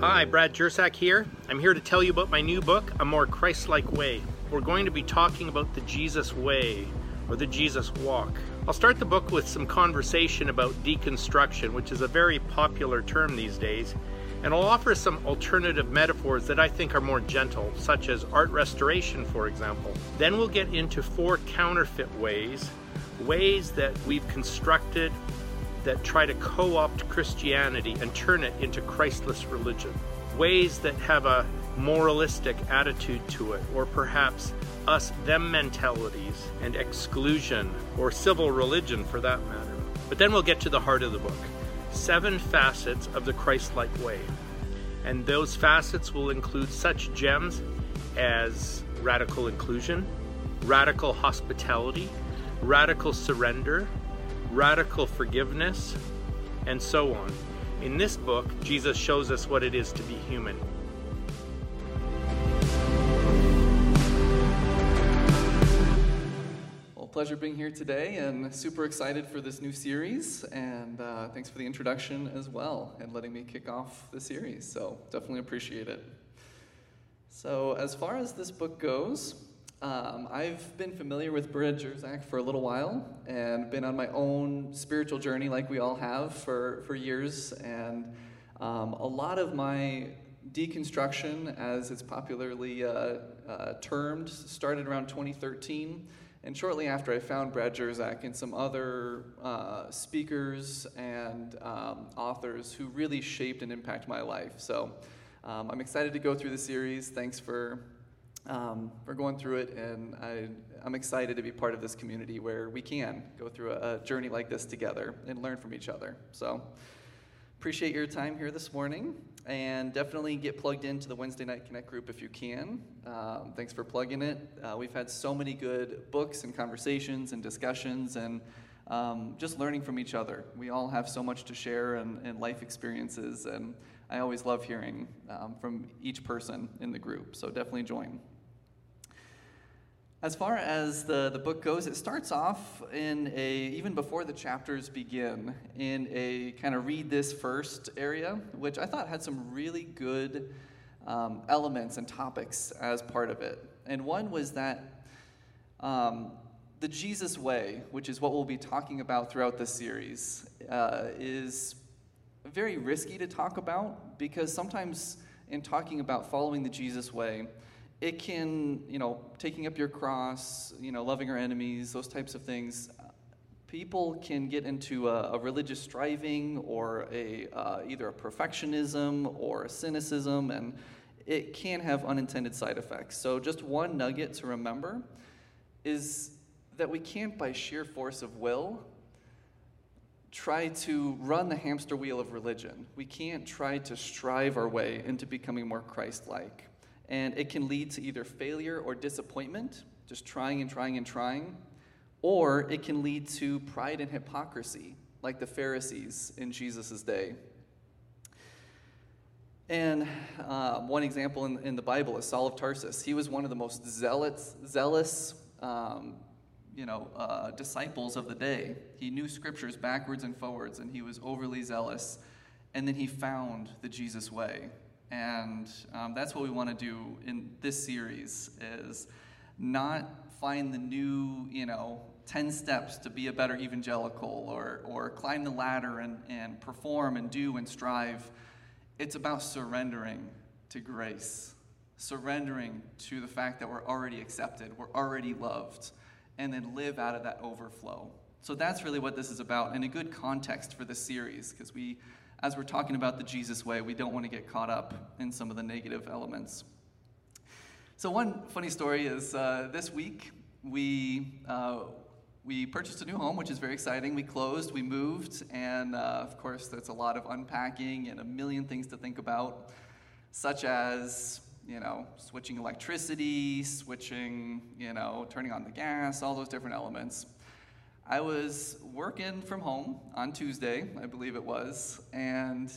Hi, Brad Jersak here. I'm here to tell you about my new book, A More Christ Like Way. We're going to be talking about the Jesus Way, or the Jesus Walk. I'll start the book with some conversation about deconstruction, which is a very popular term these days, and I'll offer some alternative metaphors that I think are more gentle, such as art restoration, for example. Then we'll get into four counterfeit ways, ways that we've constructed that try to co opt Christianity and turn it into Christless religion. Ways that have a moralistic attitude to it, or perhaps us them mentalities and exclusion, or civil religion for that matter. But then we'll get to the heart of the book seven facets of the Christ like way. And those facets will include such gems as radical inclusion, radical hospitality, radical surrender, radical forgiveness, and so on. In this book, Jesus shows us what it is to be human. Well, pleasure being here today and super excited for this new series. And uh, thanks for the introduction as well and letting me kick off the series. So, definitely appreciate it. So, as far as this book goes, um, I've been familiar with Brad Jersak for a little while and been on my own spiritual journey, like we all have, for, for years. And um, a lot of my deconstruction, as it's popularly uh, uh, termed, started around 2013. And shortly after, I found Brad Jersak and some other uh, speakers and um, authors who really shaped and impacted my life. So um, I'm excited to go through the series. Thanks for um, we're going through it, and I, am excited to be part of this community where we can go through a, a, journey like this together and learn from each other. So, appreciate your time here this morning, and definitely get plugged into the Wednesday Night Connect group if you can. Um, thanks for plugging it. Uh, we've had so many good books and conversations and discussions, and um, just learning from each other. We all have so much to share and, and life experiences, and I always love hearing um, from each person in the group. So definitely join. As far as the, the book goes, it starts off in a, even before the chapters begin, in a kind of read this first area, which I thought had some really good um, elements and topics as part of it. And one was that um, the Jesus way, which is what we'll be talking about throughout this series, uh, is very risky to talk about because sometimes in talking about following the Jesus way, it can, you know, taking up your cross, you know, loving our enemies, those types of things, people can get into a, a religious striving or a, uh, either a perfectionism or a cynicism, and it can have unintended side effects. So, just one nugget to remember is that we can't, by sheer force of will, try to run the hamster wheel of religion. We can't try to strive our way into becoming more Christ like. And it can lead to either failure or disappointment, just trying and trying and trying, or it can lead to pride and hypocrisy, like the Pharisees in Jesus' day. And uh, one example in, in, the Bible is Saul of Tarsus. He was one of the most zealous, zealous um, you know, uh, disciples of the day. He knew scriptures backwards and forwards, and he was overly zealous. And then he found the Jesus way. And um, that's what we want to do in this series is not find the new, you know, 10 steps to be a better evangelical or, or climb the ladder and, and perform and do and strive. It's about surrendering to grace, surrendering to the fact that we're already accepted, we're already loved, and then live out of that overflow. So that's really what this is about, and a good context for this series, because we as we're talking about the Jesus way, we don't want to get caught up in some of the negative elements. So, one funny story is uh, this week we, uh, we purchased a new home, which is very exciting. We closed, we moved, and uh, of course, there's a lot of unpacking and a million things to think about, such as you know, switching electricity, switching, you know, turning on the gas, all those different elements. I was working from home on Tuesday, I believe it was, and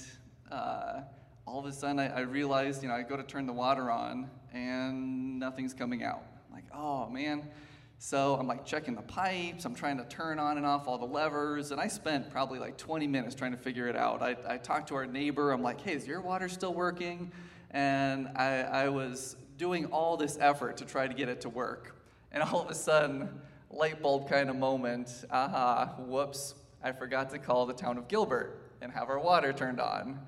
uh, all of a sudden I, I, realized, you know, I go to turn the water on and nothing's coming out. I'm like, oh man. So I'm like checking the pipes, I'm trying to turn on and off all the levers, and I spent probably like 20 minutes trying to figure it out. I, I talked to our neighbor, I'm like, hey, is your water still working? And I, I was doing all this effort to try to get it to work. And all of a sudden, light bulb kind of moment, aha, whoops, I forgot to call the town of Gilbert and have our water turned on.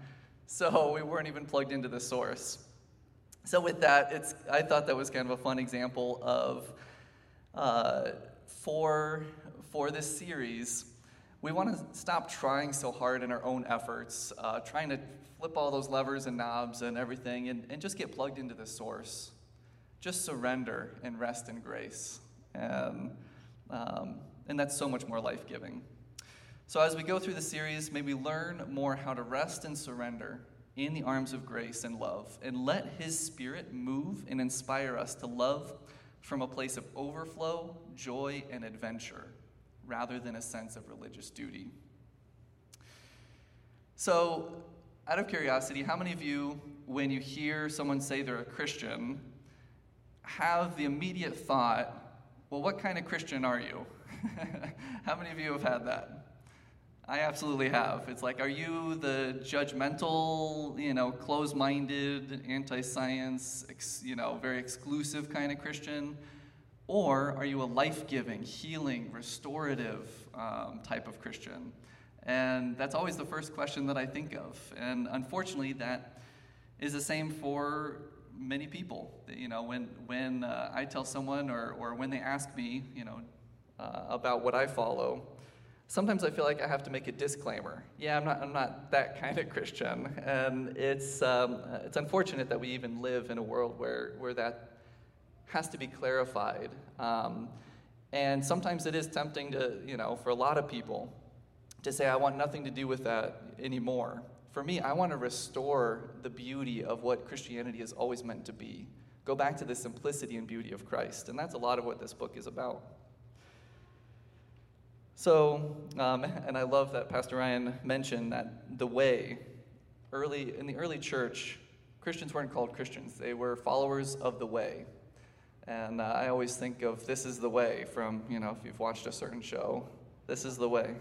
So we weren't even plugged into the source. So with that, it's, I thought that was kind of a fun example of uh, for, for this series, we want to stop trying so hard in our own efforts, uh, trying to flip all those levers and knobs and everything, and, and just get plugged into the source. Just surrender and rest in grace. And, um, and that's so much more life giving. So, as we go through the series, may we learn more how to rest and surrender in the arms of grace and love, and let His Spirit move and inspire us to love from a place of overflow, joy, and adventure, rather than a sense of religious duty. So, out of curiosity, how many of you, when you hear someone say they're a Christian, have the immediate thought, well, what kind of Christian are you? how many of you have had that? I absolutely have. It's like, are you the judgmental, you know, closed minded, anti science, ex- you know, very exclusive kind of Christian? Or are you a life giving, healing, restorative um, type of Christian? And that's always the first question that I think of. And unfortunately, that is the same for many people. You know, when, when uh, I tell someone or, or when they ask me, you know, uh, about what I follow, sometimes I feel like I have to make a disclaimer. Yeah, I'm not, I'm not that kind of Christian. And it's, um, it's unfortunate that we even live in a world where, where that has to be clarified. Um, and sometimes it is tempting to, you know, for a lot of people to say, I want nothing to do with that anymore. For me, I want to restore the beauty of what Christianity has always meant to be. Go back to the simplicity and beauty of Christ. And that's a lot of what this book is about. So, um, and I love that Pastor Ryan mentioned that the way, early in the early church, Christians weren't called Christians; they were followers of the way. And uh, I always think of "This is the way" from you know if you've watched a certain show, "This is the way."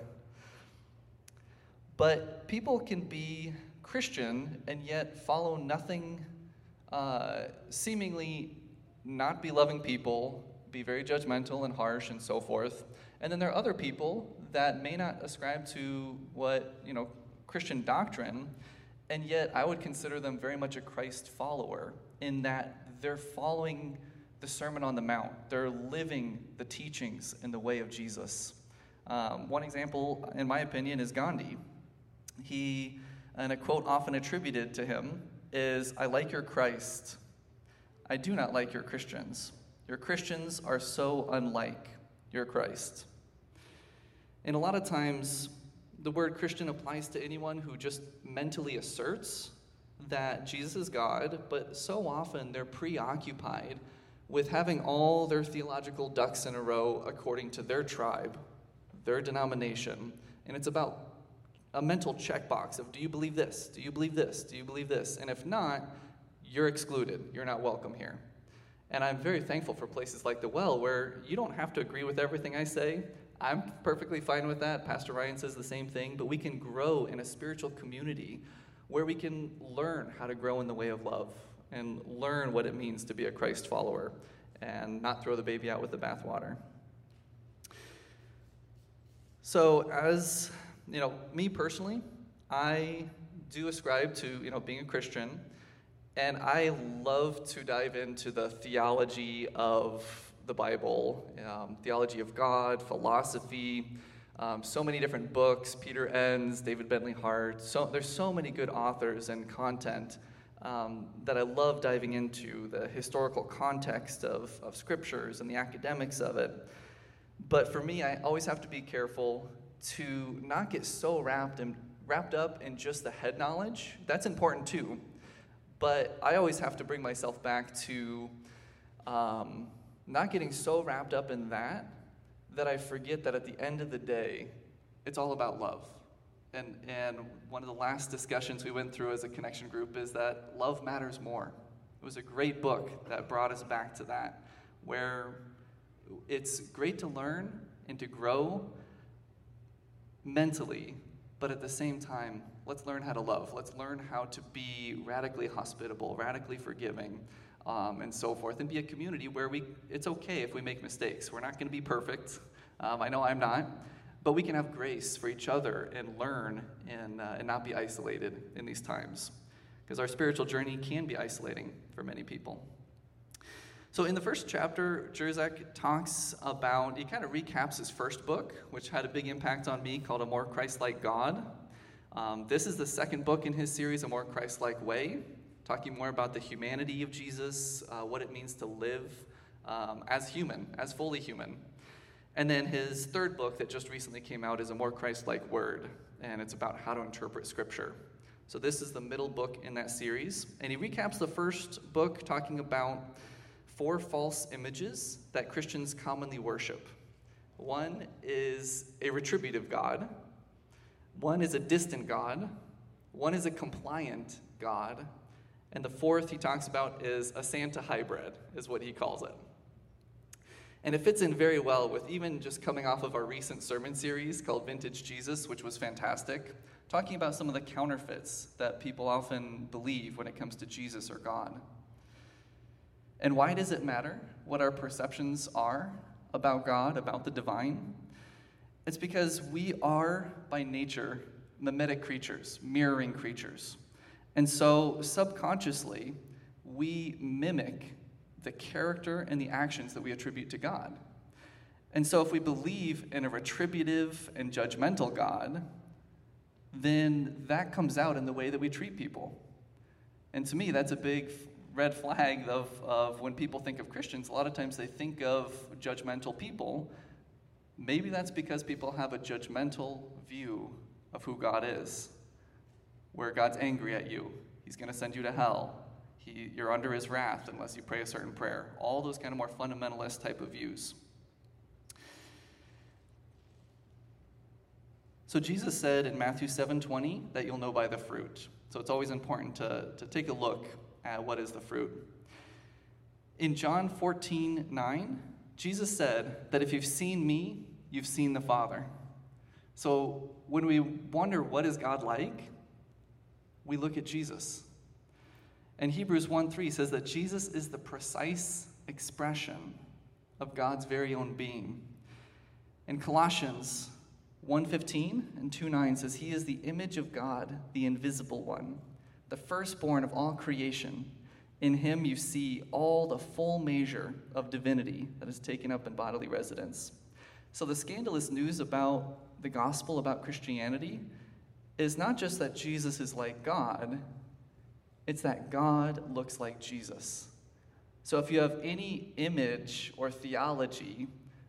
But people can be Christian and yet follow nothing, uh, seemingly not be loving people, be very judgmental and harsh and so forth. And then there are other people that may not ascribe to what, you know, Christian doctrine, and yet I would consider them very much a Christ follower in that they're following the Sermon on the Mount. They're living the teachings in the way of Jesus. Um, one example, in my opinion, is Gandhi. He, and a quote often attributed to him is, I like your Christ. I do not like your Christians. Your Christians are so unlike your Christ. And a lot of times, the word Christian applies to anyone who just mentally asserts that Jesus is God, but so often they're preoccupied with having all their theological ducks in a row according to their tribe, their denomination. And it's about a mental checkbox of do you believe this? Do you believe this? Do you believe this? And if not, you're excluded. You're not welcome here. And I'm very thankful for places like the Well where you don't have to agree with everything I say, I'm perfectly fine with that. Pastor Ryan says the same thing, but we can grow in a spiritual community where we can learn how to grow in the way of love and learn what it means to be a Christ follower and not throw the baby out with the bathwater. So, as you know, me personally, I do ascribe to you know being a Christian, and I love to dive into the theology of the Bible, um, theology of God, philosophy, um, so many different books, Peter Enns, David Bentley Hart. So, there's so many good authors and content um, that I love diving into, the historical context of, of scriptures and the academics of it. But for me, I always have to be careful to not get so wrapped in, wrapped up in just the head knowledge. That's important too. But I always have to bring myself back to um, not getting so wrapped up in that that I forget that at the end of the day, it's all about love. And, and one of the last discussions we went through as a connection group is that love matters more. It was a great book that brought us back to that, where It's great to learn and to grow mentally, but at the same time, let's learn how to love. Let's learn how to be radically hospitable, radically forgiving, um, and so forth, and be a community where we, it's okay if we make mistakes. We're not going to be perfect. Um, I know I'm not. But we can have grace for each other and learn and, uh, and not be isolated in these times. Because our spiritual journey can be isolating for many people. So, in the first chapter, Jersak talks about, he kind of recaps his first book, which had a big impact on me, called A More Christ Like God. Um, this is the second book in his series, A More Christ Like Way, talking more about the humanity of Jesus, uh, what it means to live um, as human, as fully human. And then his third book that just recently came out is A More Christ Like Word, and it's about how to interpret Scripture. So, this is the middle book in that series. And he recaps the first book talking about four false images that Christians commonly worship. One is a retributive God, one is a distant God, one is a compliant God, and the fourth he talks about is a Santa hybrid, is what he calls it. And it fits in very well with even just coming off of our recent sermon series called Vintage Jesus, which was fantastic, talking about some of the counterfeits that people often believe when it comes to Jesus or God. And why does it matter what our perceptions are about God, about the divine? It's because we are, by nature, mimetic creatures, mirroring creatures. And so, subconsciously, we mimic the character and the actions that we attribute to God. And so, if we believe in a retributive and judgmental God, then that comes out in the way that we treat people. And to me, that's a big red flag of, of when people think of Christians. A lot of times they think of judgmental people. Maybe that's because people have a judgmental view of who God is, where God's angry at you, He's going to send you to hell, he, you're under his wrath unless you pray a certain prayer. All those kind of more fundamentalist type of views. So Jesus said in Matthew 7:20 that you'll know by the fruit. So it's always important to, to take a look at what is the fruit. In John 14, 9, Jesus said that if you've seen me, you've seen the Father. So when we wonder what is God like, we look at Jesus. And Hebrews 1 3 says that Jesus is the precise expression of God's very own being. And Colossians 1:15 and 2:9 says he is the image of God, the invisible one, the firstborn of all creation. In him you see all the full measure of divinity that is taken up in bodily residence. So the scandalous news about the gospel about Christianity is not just that Jesus is like God, it's that God looks like Jesus. So if you have any image or theology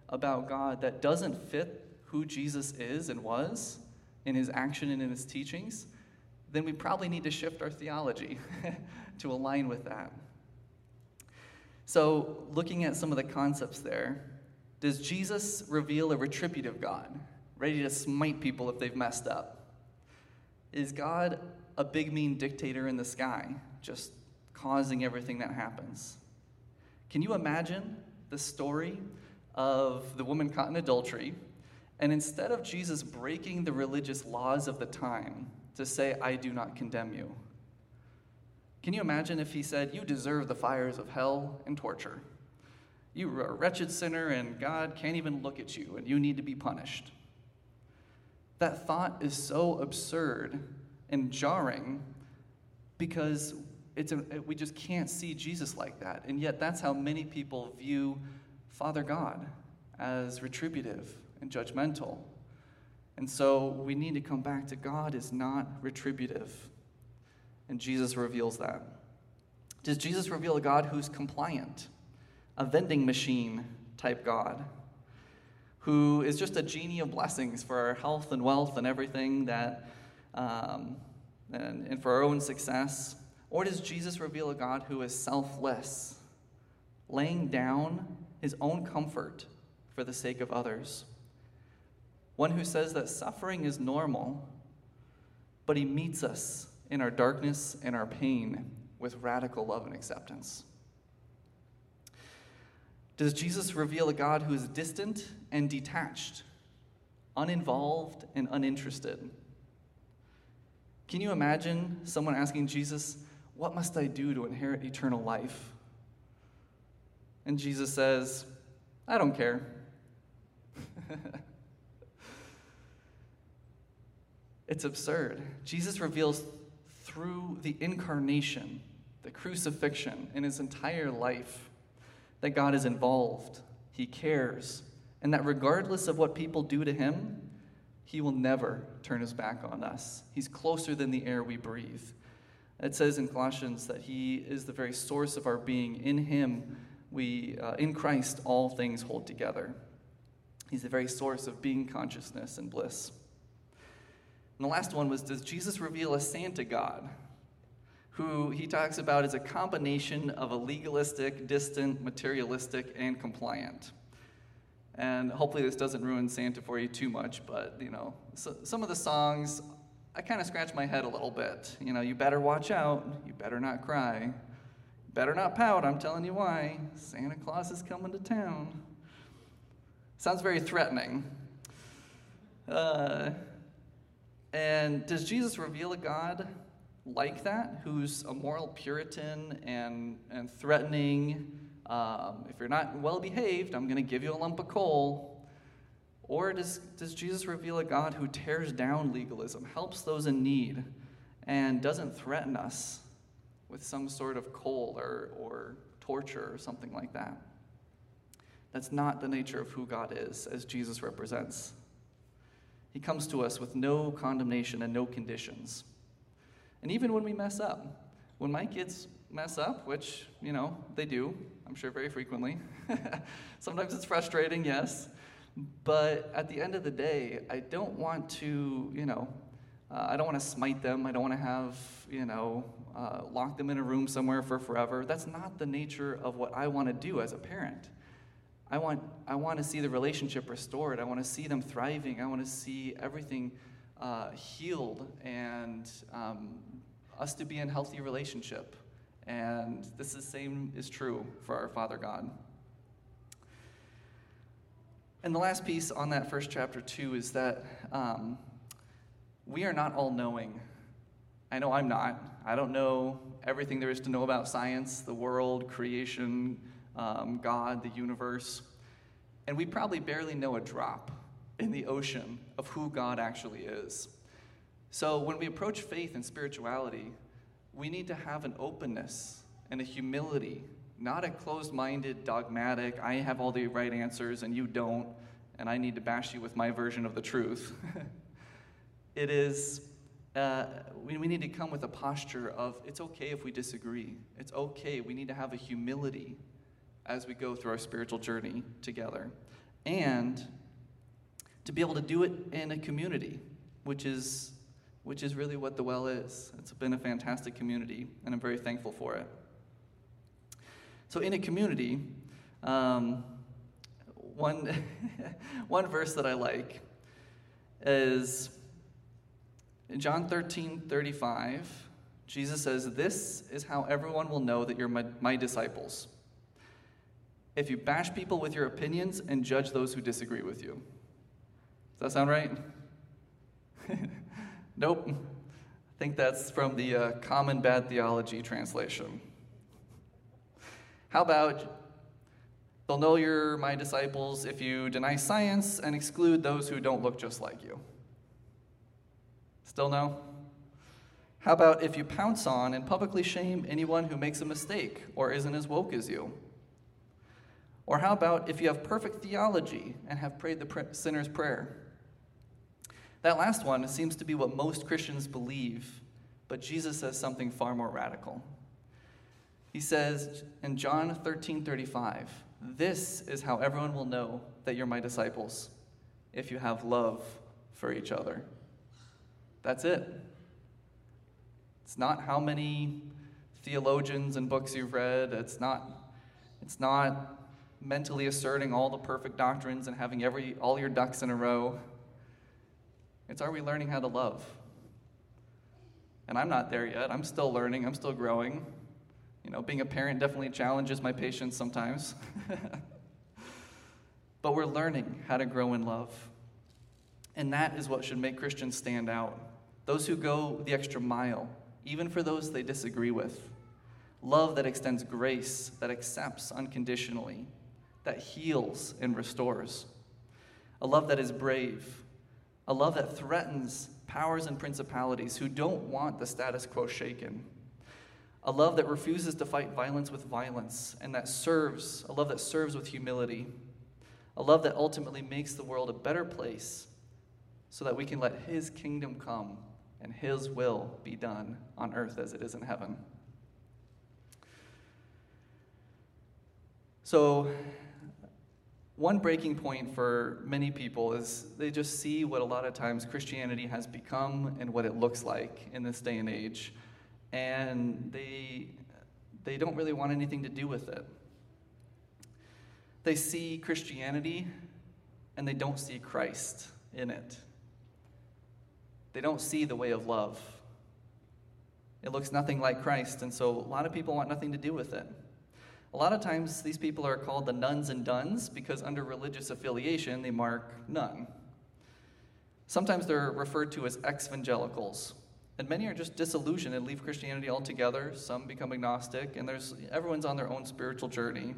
about God that doesn't fit who Jesus is and was in his action and in his teachings, then we probably need to shift our theology to align with that. So, looking at some of the concepts there, does Jesus reveal a retributive God, ready to smite people if they've messed up? Is God a big, mean dictator in the sky, just causing everything that happens. Can you imagine the story of the woman caught in adultery? And instead of Jesus breaking the religious laws of the time to say, I do not condemn you, can you imagine if he said, You deserve the fires of hell and torture? You are a wretched sinner, and God can't even look at you, and you need to be punished. That thought is so absurd and jarring because it's a, we just can't see Jesus like that. And yet, that's how many people view Father God as retributive and judgmental. And so we need to come back to God is not retributive. And Jesus reveals that. Does Jesus reveal a God who's compliant, a vending machine type God, who is just a genie of blessings for our health and wealth and everything that um, and, and for our own success? Or does Jesus reveal a God who is selfless, laying down his own comfort for the sake of others? One who says that suffering is normal, but he meets us in our darkness and our pain with radical love and acceptance. Does Jesus reveal a God who is distant and detached, uninvolved and uninterested? Can you imagine someone asking Jesus, What must I do to inherit eternal life? And Jesus says, I don't care. it's absurd. Jesus reveals through the incarnation, the crucifixion, in his entire life, that God is involved, he cares, and that regardless of what people do to him, he will never turn his back on us. He's closer than the air we breathe. It says in Colossians that he is the very source of our being. In him, we, uh, in Christ, all things hold together. He's the very source of being consciousness and bliss. And the last one was Does Jesus reveal a Santa God? Who he talks about as a combination of a legalistic, distant, materialistic, and compliant. And hopefully, this doesn't ruin Santa for you too much, but you know, so, some of the songs, I kind of scratch my head a little bit. You know, you better watch out, you better not cry, Better not pout, I'm telling you why. Santa Claus is coming to town. Sounds very threatening. Uh, and does Jesus reveal a God like that, who's a moral Puritan and, and threatening? Um, if you're not well behaved, I'm going to give you a lump of coal. Or does, does Jesus reveal a God who tears down legalism, helps those in need, and doesn't threaten us with some sort of coal or, or torture or something like that. That's not the nature of who God is, as Jesus represents. He comes to us with no condemnation and no conditions. And even when we mess up, when my kids mess up, which, you know, they do, I'm sure very frequently, sometimes it's frustrating, yes. But at the end of the day, I don't want to, you know, uh, I don't want to smite them. I don't want to have, you know, uh, lock them in a room somewhere for forever. That's not the nature of what I want to do as a parent. I want, I want to see the relationship restored. I want to see them thriving. I want to see everything uh, healed and um, us to be in healthy relationship. And this is the same is true for our Father God. And the last piece on that first chapter, too, is that um, we are not all knowing. I know I'm not. I don't know everything there is to know about science, the world, creation, um, God, the universe. And we probably barely know a drop in the ocean of who God actually is. So when we approach faith and spirituality, we need to have an openness and a humility, not a closed minded, dogmatic, I have all the right answers and you don't, and I need to bash you with my version of the truth. It is, uh, we, we need to come with a posture of it's okay if we disagree. It's okay. We need to have a humility as we go through our spiritual journey together. And to be able to do it in a community, which is, which is really what the well is. It's been a fantastic community, and I'm very thankful for it. So, in a community, um, one, one verse that I like is in John 13, 35, Jesus says, This is how everyone will know that you're my, my disciples. If you bash people with your opinions and judge those who disagree with you. Does that sound right? nope. I think that's from the uh, Common Bad Theology translation. How about they'll know you're my disciples if you deny science and exclude those who don't look just like you? Still no? How about if you pounce on and publicly shame anyone who makes a mistake or isn't as woke as you? Or how about if you have perfect theology and have prayed the sinner's prayer? That last one seems to be what most Christians believe, but Jesus says something far more radical. He says in John 13 35, This is how everyone will know that you're my disciples, if you have love for each other. That's it. It's not how many theologians and books you've read. It's not, it's not mentally asserting all the perfect doctrines and having every, all your ducks in a row. It's are we learning how to love? And I'm not there yet. I'm still learning, I'm still growing. You know, being a parent definitely challenges my patience sometimes. but we're learning how to grow in love. And that is what should make Christians stand out. Those who go the extra mile, even for those they disagree with. Love that extends grace, that accepts unconditionally, that heals and restores. A love that is brave, a love that threatens powers and principalities who don't want the status quo shaken. A love that refuses to fight violence with violence and that serves, a love that serves with humility. A love that ultimately makes the world a better place so that we can let His kingdom come and His will be done on earth as it is in heaven. So, one breaking point for many people is they just see what a lot of times Christianity has become and what it looks like in this day and age. And they, they don't really want anything to do with it. They see Christianity and they don't see Christ in it. They don't see the way of love. It looks nothing like Christ, and so a lot of people want nothing to do with it. A lot of times, these people are called the nones and dones because under religious affiliation, they mark none. Sometimes they're referred to as ex evangelicals, and many are just disillusioned and leave Christianity altogether. Some become agnostic, and there's everyone's on their own spiritual journey.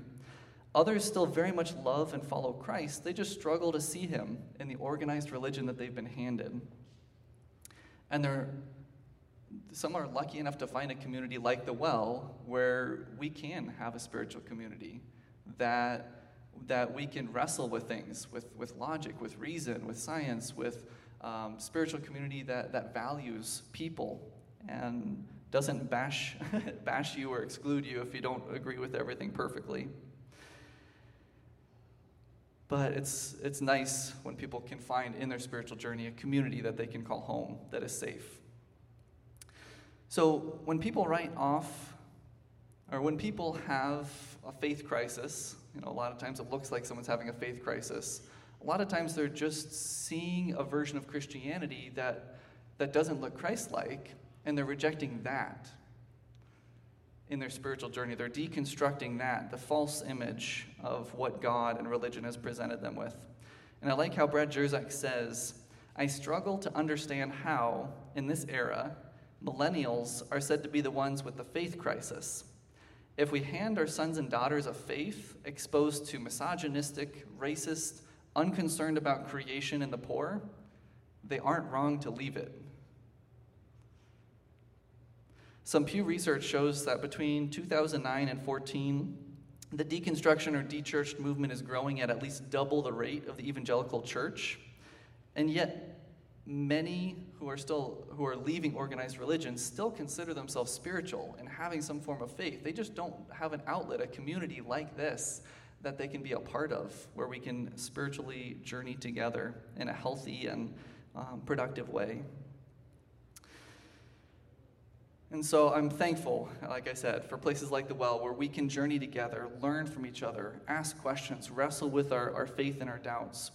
Others still very much love and follow Christ. They just struggle to see him in the organized religion that they've been handed. And they're some are lucky enough to find a community like the well where we can have a spiritual community that that we can wrestle with things with, with logic with reason with science with um, spiritual community that, that values people and doesn't bash bash you or exclude you if you don't agree with everything perfectly. But it's it's nice when people can find in their spiritual journey a community that they can call home that is safe so when people write off, or when people have a faith crisis, you know, a lot of times it looks like someone's having a faith crisis. A lot of times they're just seeing a version of Christianity that, that doesn't look Christ like, and they're rejecting that in their spiritual journey. They're deconstructing that, the false image of what God and religion has presented them with. And I like how Brad Jersak says, I struggle to understand how, in this era, millennials are said to be the ones with the faith crisis. If we hand our sons and daughters a faith exposed to misogynistic, racist, unconcerned about creation and the poor, they aren't wrong to leave it. Some Pew research shows that between 2009 and 14, the deconstruction or dechurched movement is growing at at least double the rate of the evangelical church. And yet, many who are still who are leaving organized religion still consider themselves spiritual and having some form of faith they just don't have an outlet a community like this that they can be a part of where we can spiritually journey together in a healthy and um, productive way and so I'm thankful, like I said, for places like the well where we can journey together, learn from each other, ask questions, wrestle with our, our faith and our doubts.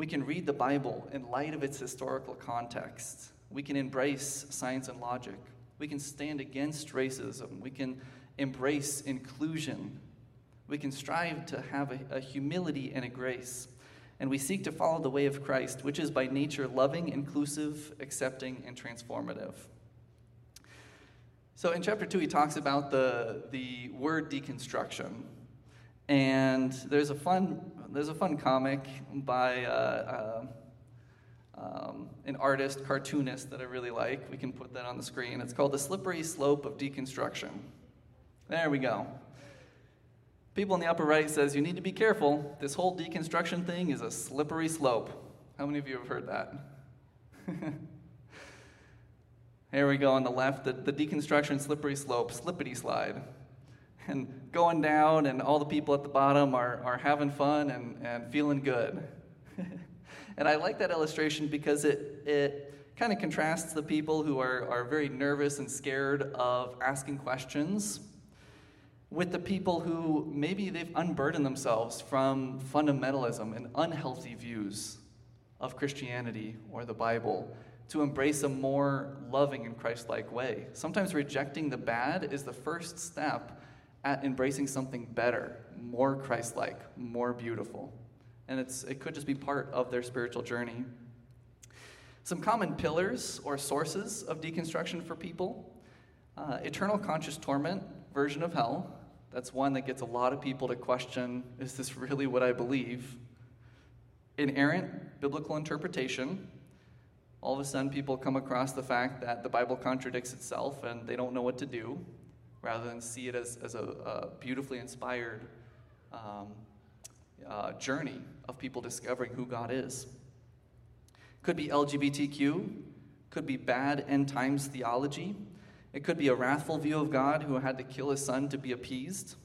We can read the Bible in light of its historical context. We can embrace science and logic. We can stand against racism. We can embrace inclusion. We can strive to have a, a humility and a grace. And we seek to follow the way of Christ, which is by nature loving, inclusive, accepting, and transformative. So in chapter 2, he talks about the, the word deconstruction. And there's a fun there's a fun comic by uh, uh, um, an artist, cartoonist that I really like. We can put that on the screen. It's called The Slippery Slope of Deconstruction. There we go. People in the upper right says you need to be careful. This whole deconstruction thing is a slippery slope. How many of you have heard that? Here we go on the left, the, the deconstruction slippery slope, slippity slide and going down, and all the people at the bottom are, are having fun and, and feeling good. and I like that illustration because it, it kind of contrasts the people who are, are very nervous and scared of asking questions with the people who maybe they've unburdened themselves from fundamentalism and unhealthy views of Christianity or the Bible to embrace a more loving and Christ like way. Sometimes rejecting the bad is the first step at embracing something better, more Christ like, more beautiful. and it's, it could just be part of their spiritual journey. Some common pillars or sources of deconstruction for people uh, eternal conscious torment, version of hell. That's one that gets a lot of people to question is this really what I believe? Inerrant biblical interpretation. All of a sudden, people come across the fact that the Bible contradicts itself and they don't know what to do, rather than see it as, as a, a beautifully inspired um, uh, journey of people discovering who God is. Could be LGBTQ, could be bad end times theology, it could be a wrathful view of God who had to kill his son to be appeased,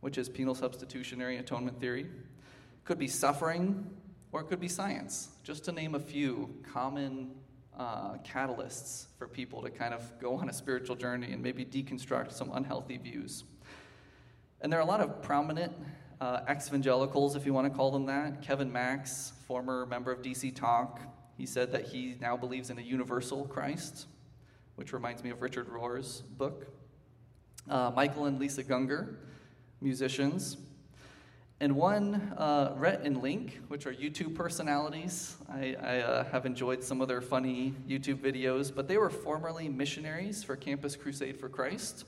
which is penal substitutionary atonement theory. Could be suffering, or it could be science, just to name a few common uh, catalysts for people to kind of go on a spiritual journey and maybe deconstruct some unhealthy views. And there are a lot of prominent uh, ex evangelicals, if you want to call them that. Kevin Max, former member of DC Talk, he said that he now believes in a universal Christ, which reminds me of Richard Rohr's book. Uh, Michael and Lisa Gungor, musicians. And one, uh, Rhett and Link, which are YouTube personalities. I, I uh, have enjoyed some of their funny YouTube videos, but they were formerly missionaries for Campus Crusade for Christ.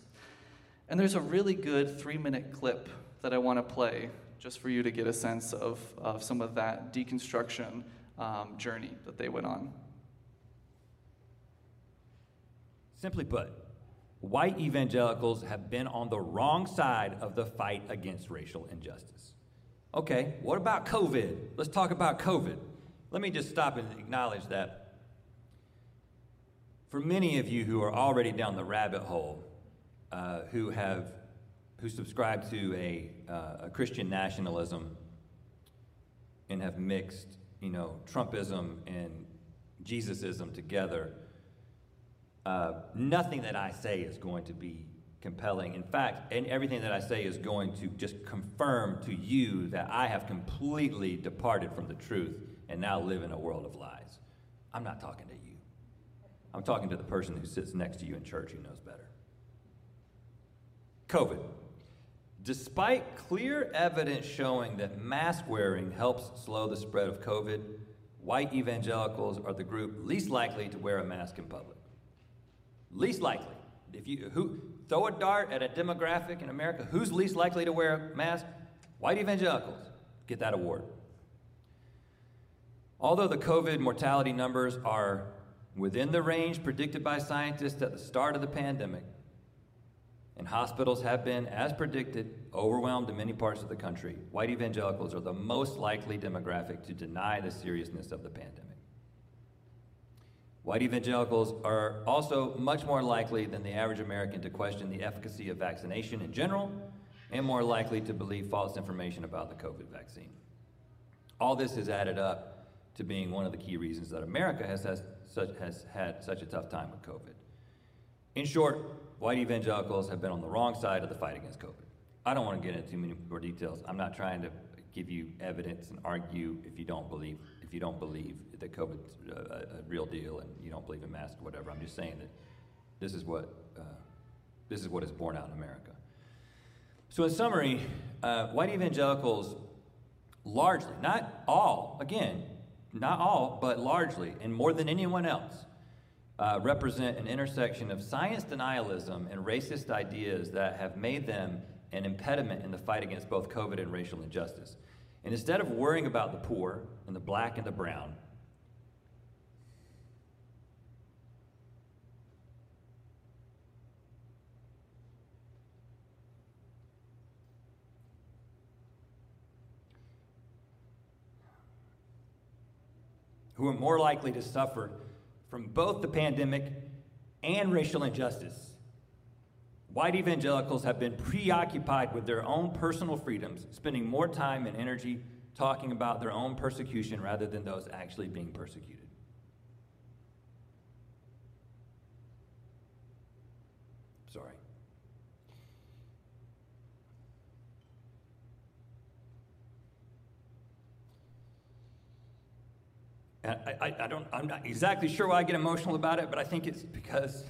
And there's a really good three minute clip that I want to play just for you to get a sense of, of some of that deconstruction um, journey that they went on. Simply put, white evangelicals have been on the wrong side of the fight against racial injustice. Okay, what about COVID? Let's talk about COVID. Let me just stop and acknowledge that for many of you who are already down the rabbit hole, uh, who have who subscribe to a, uh, a Christian nationalism and have mixed, you know, Trumpism and Jesusism together, uh, nothing that I say is going to be compelling. In fact, and everything that I say is going to just confirm to you that I have completely departed from the truth and now live in a world of lies. I'm not talking to you. I'm talking to the person who sits next to you in church who knows better. COVID. Despite clear evidence showing that mask wearing helps slow the spread of COVID, white evangelicals are the group least likely to wear a mask in public. Least likely. If you who throw a dart at a demographic in America, who's least likely to wear a mask? White evangelicals get that award. Although the COVID mortality numbers are within the range predicted by scientists at the start of the pandemic, and hospitals have been, as predicted, overwhelmed in many parts of the country, white evangelicals are the most likely demographic to deny the seriousness of the pandemic. White evangelicals are also much more likely than the average American to question the efficacy of vaccination in general and more likely to believe false information about the COVID vaccine. All this has added up to being one of the key reasons that America has, has, such, has had such a tough time with COVID. In short, white evangelicals have been on the wrong side of the fight against COVID. I don't want to get into too many more details. I'm not trying to give you evidence and argue if you don't believe if you don't believe that COVID's a, a real deal and you don't believe in masks whatever. I'm just saying that this is what uh, this is what is borne out in America. So, in summary, uh, white evangelicals largely, not all, again, not all, but largely, and more than anyone else, uh, represent an intersection of science denialism and racist ideas that have made them an impediment in the fight against both COVID and racial injustice. And instead of worrying about the poor and the black and the brown, who are more likely to suffer from both the pandemic and racial injustice. White evangelicals have been preoccupied with their own personal freedoms, spending more time and energy talking about their own persecution rather than those actually being persecuted. Sorry. I, I, I, don't, I'm not exactly sure why I get emotional about it, but I think it's because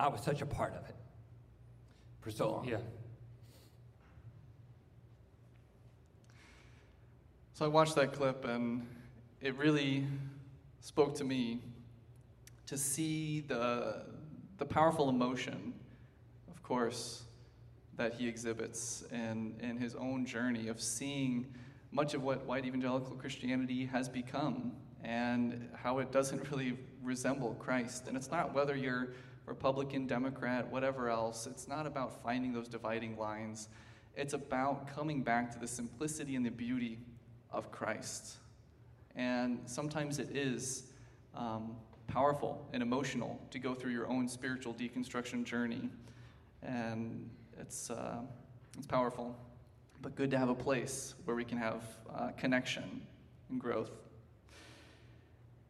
I was such a part of it for so long. Yeah. So I watched that clip and it really spoke to me to see the, the powerful emotion, of course, that he exhibits in, in his own journey of seeing much of what white evangelical Christianity has become and how it doesn't really resemble Christ. And it's not whether you're Republican, Democrat, whatever else, it's not about finding those dividing lines. It's about coming back to the simplicity and the beauty of Christ. And sometimes it is um, powerful and emotional to go through your own spiritual deconstruction journey. And it's, uh, it's powerful, but good to have a place where we can have uh, connection and growth.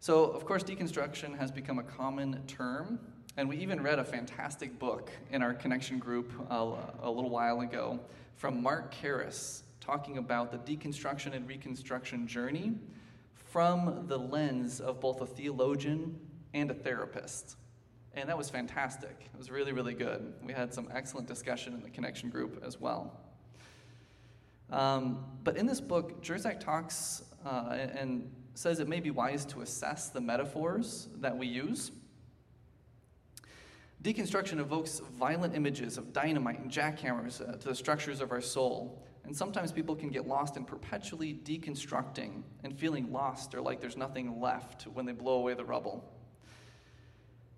So, of course, deconstruction has become a common term, and we even read a fantastic book in our connection group uh, a little while ago from Mark Karris talking about the deconstruction and reconstruction journey from the lens of both a theologian and a therapist. And that was fantastic. It was really, really good. We had some excellent discussion in the connection group as well. Um, but in this book, Jersak talks uh, and says it may be wise to assess the metaphors that we use. Deconstruction evokes violent images of dynamite and jackhammers uh, to the structures of our soul. And sometimes people can get lost in perpetually deconstructing and feeling lost or like there's nothing left when they blow away the rubble.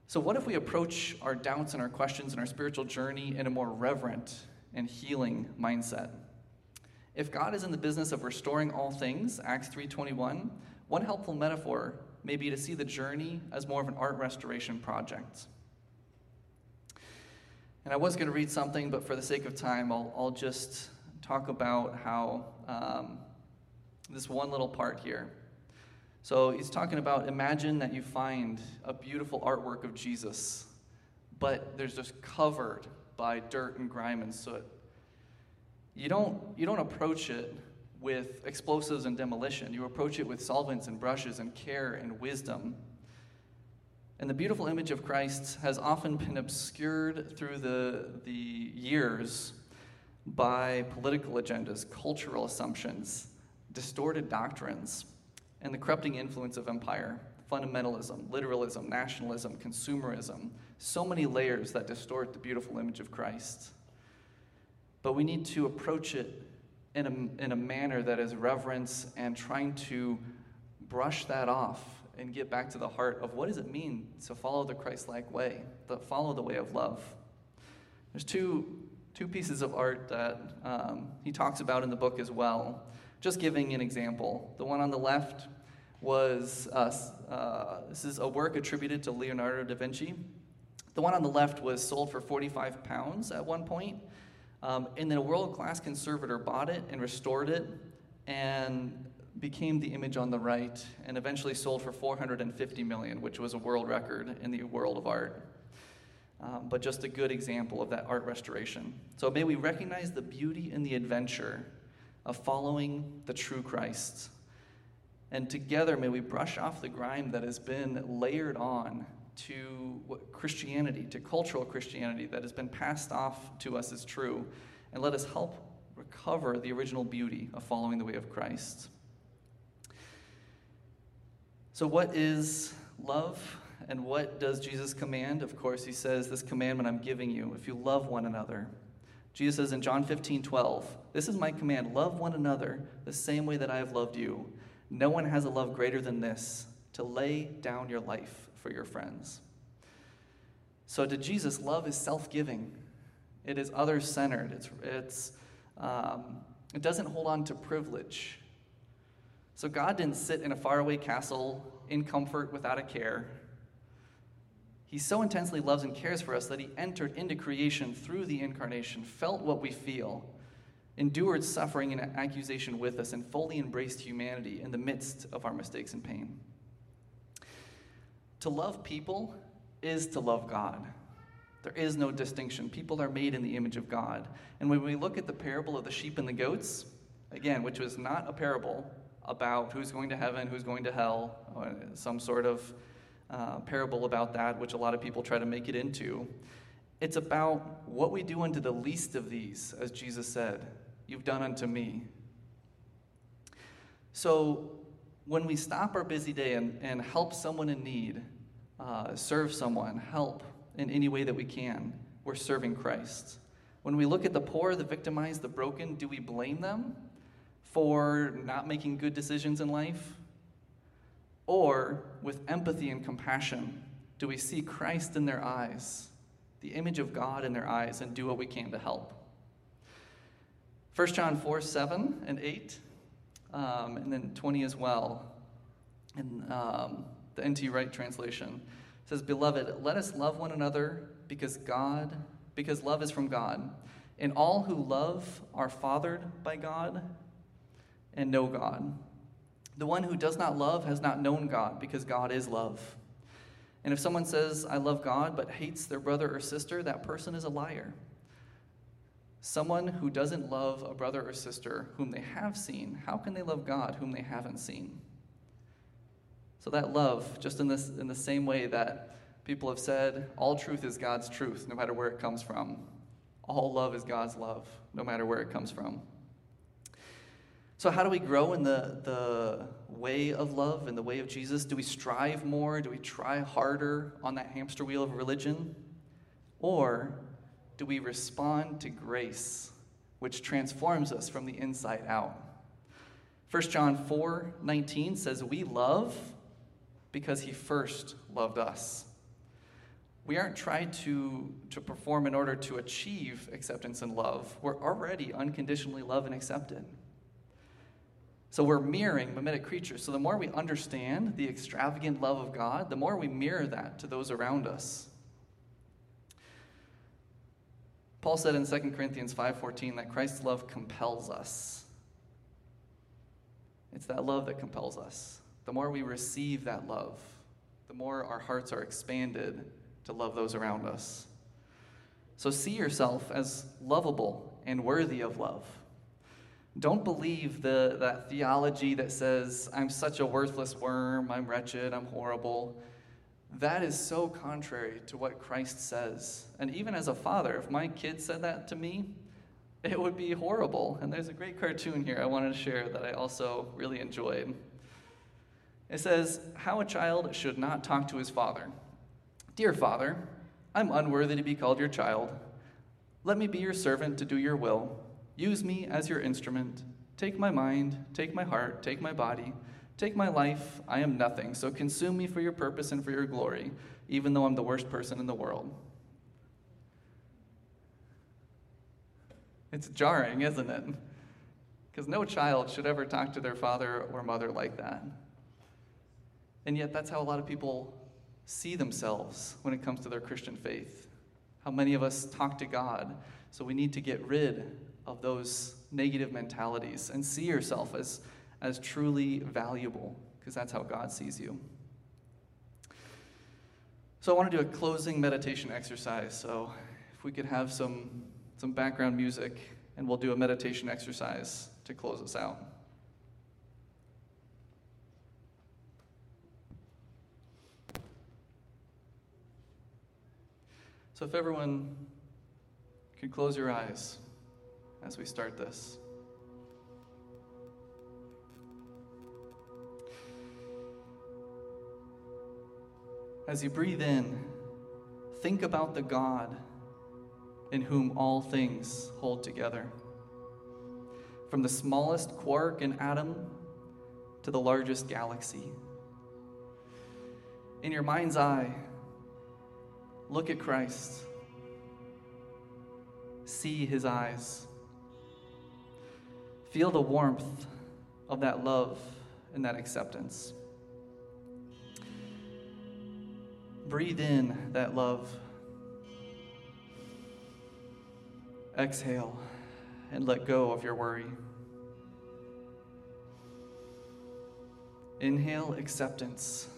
So, what if we approach our doubts and our questions and our spiritual journey in a more reverent and healing mindset? If God is in the business of restoring all things, Acts 3:21, one helpful metaphor may be to see the journey as more of an art restoration project. And I was going to read something, but for the sake of time, I'll, I'll just talk about how um, this one little part here. So he's talking about imagine that you find a beautiful artwork of Jesus, but there's just covered by dirt and grime and soot. You don't, you don't approach it with explosives and demolition. You approach it with solvents and brushes and care and wisdom. And the beautiful image of Christ has often been obscured through the, the years by political agendas, cultural assumptions, distorted doctrines, and the corrupting influence of empire, fundamentalism, literalism, nationalism, consumerism. So many layers that distort the beautiful image of Christ. But we need to approach it in a, in a manner that is reverence and trying to brush that off and get back to the heart of what does it mean to follow the Christ-like way, to follow the way of love. There's two, two pieces of art that um, he talks about in the book as well. Just giving an example. The one on the left was, uh, uh, this is a work attributed to Leonardo da Vinci. The one on the left was sold for 45 pounds at one point. Um, and then a world class conservator bought it and restored it and became the image on the right and eventually sold for 450 million, which was a world record in the world of art. Um, but just a good example of that art restoration. So may we recognize the beauty and the adventure of following the true Christ. And together may we brush off the grime that has been layered on to Christianity, to cultural Christianity that has been passed off to us as true, and let us help recover the original beauty of following the way of Christ. So, what is love? And what does Jesus command? Of course, he says, This commandment I'm giving you, if you love one another. Jesus says in John 15, 12, This is my command love one another the same way that I have loved you. No one has a love greater than this to lay down your life for your friends. So, to Jesus, love is self giving, it is others centered, it's, it's, um, it doesn't hold on to privilege. So, God didn't sit in a faraway castle in comfort without a care. He so intensely loves and cares for us that he entered into creation through the incarnation, felt what we feel, endured suffering and accusation with us, and fully embraced humanity in the midst of our mistakes and pain. To love people is to love God. There is no distinction. People are made in the image of God. And when we look at the parable of the sheep and the goats, again, which was not a parable about who's going to heaven, who's going to hell, some sort of uh, parable about that, which a lot of people try to make it into. It's about what we do unto the least of these, as Jesus said, You've done unto me. So when we stop our busy day and, and help someone in need, uh, serve someone, help in any way that we can, we're serving Christ. When we look at the poor, the victimized, the broken, do we blame them for not making good decisions in life? Or, with empathy and compassion, do we see Christ in their eyes, the image of God in their eyes, and do what we can to help? 1 John 4 7 and 8, um, and then 20 as well, in um, the N.T. Wright translation says, Beloved, let us love one another because God, because love is from God. And all who love are fathered by God and know God. The one who does not love has not known God because God is love. And if someone says, I love God, but hates their brother or sister, that person is a liar. Someone who doesn't love a brother or sister whom they have seen, how can they love God whom they haven't seen? So that love, just in this in the same way that people have said, all truth is God's truth, no matter where it comes from. All love is God's love, no matter where it comes from. So, how do we grow in the, the way of love, in the way of Jesus? Do we strive more? Do we try harder on that hamster wheel of religion? Or do we respond to grace, which transforms us from the inside out? 1 John 4 19 says, We love because he first loved us. We aren't trying to, to perform in order to achieve acceptance and love. We're already unconditionally loved and accepted. So we're mirroring mimetic creatures. So the more we understand the extravagant love of God, the more we mirror that to those around us. Paul said in 2 Corinthians 5:14 that Christ's love compels us. It's that love that compels us. The more we receive that love, the more our hearts are expanded to love those around us. So see yourself as lovable and worthy of love. Don't believe the, that theology that says, I'm such a worthless worm, I'm wretched, I'm horrible. That is so contrary to what Christ says. And even as a father, if my kid said that to me, it would be horrible. And there's a great cartoon here I wanted to share that I also really enjoyed. It says, How a child should not talk to his father. Dear father, I'm unworthy to be called your child. Let me be your servant to do your will. Use me as your instrument. Take my mind, take my heart, take my body, take my life. I am nothing, so consume me for your purpose and for your glory, even though I'm the worst person in the world. It's jarring, isn't it? Because no child should ever talk to their father or mother like that. And yet, that's how a lot of people see themselves when it comes to their Christian faith. How many of us talk to God. So we need to get rid of those negative mentalities and see yourself as, as truly valuable, because that's how God sees you. So I want to do a closing meditation exercise. So if we could have some, some background music, and we'll do a meditation exercise to close us out. So if everyone could close your eyes as we start this. As you breathe in, think about the God in whom all things hold together. From the smallest quark and atom to the largest galaxy. In your mind's eye, look at Christ. See his eyes. Feel the warmth of that love and that acceptance. Breathe in that love. Exhale and let go of your worry. Inhale acceptance.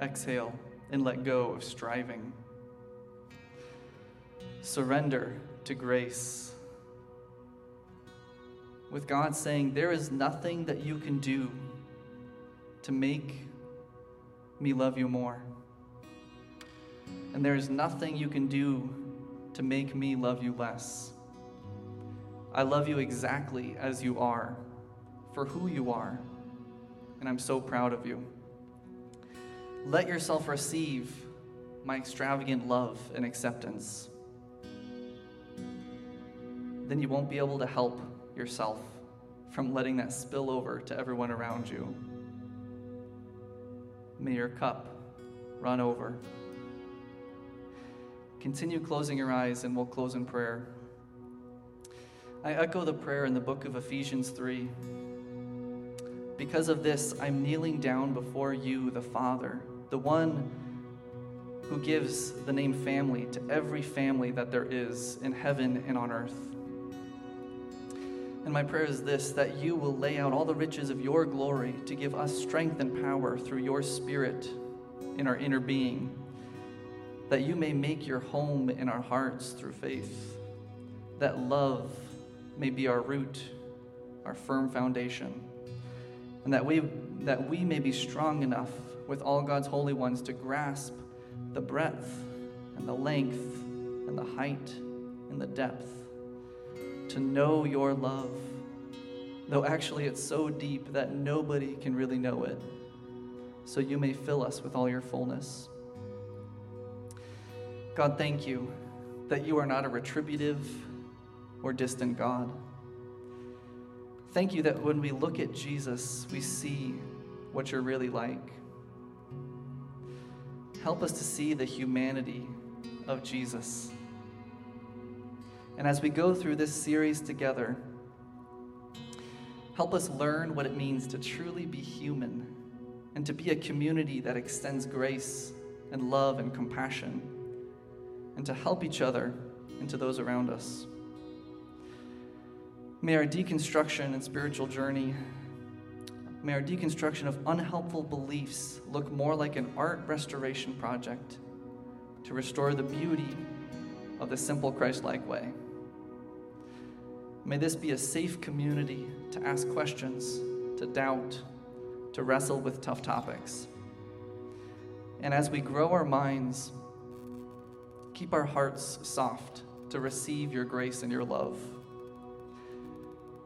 Exhale and let go of striving. Surrender to grace. With God saying, There is nothing that you can do to make me love you more. And there is nothing you can do to make me love you less. I love you exactly as you are, for who you are, and I'm so proud of you. Let yourself receive my extravagant love and acceptance. Then you won't be able to help yourself from letting that spill over to everyone around you. May your cup run over. Continue closing your eyes, and we'll close in prayer. I echo the prayer in the book of Ephesians 3. Because of this, I'm kneeling down before you, the Father, the one who gives the name family to every family that there is in heaven and on earth. And my prayer is this that you will lay out all the riches of your glory to give us strength and power through your Spirit in our inner being, that you may make your home in our hearts through faith, that love may be our root, our firm foundation, and that we, that we may be strong enough with all God's holy ones to grasp the breadth and the length and the height and the depth, to know your love, though actually it's so deep that nobody can really know it, so you may fill us with all your fullness. God, thank you that you are not a retributive or distant God. Thank you that when we look at Jesus, we see what you're really like. Help us to see the humanity of Jesus. And as we go through this series together, help us learn what it means to truly be human and to be a community that extends grace and love and compassion and to help each other and to those around us. May our deconstruction and spiritual journey, may our deconstruction of unhelpful beliefs look more like an art restoration project to restore the beauty of the simple Christ like way. May this be a safe community to ask questions, to doubt, to wrestle with tough topics. And as we grow our minds, keep our hearts soft to receive your grace and your love.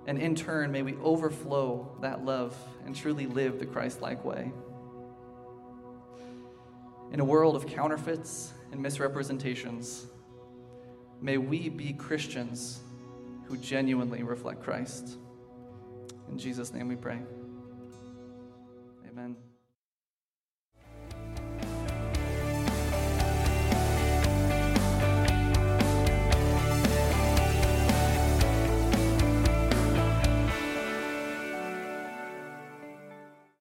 And in turn, may we overflow that love and truly live the Christ like way. In a world of counterfeits and misrepresentations, may we be Christians who genuinely reflect Christ. In Jesus' name we pray. Amen.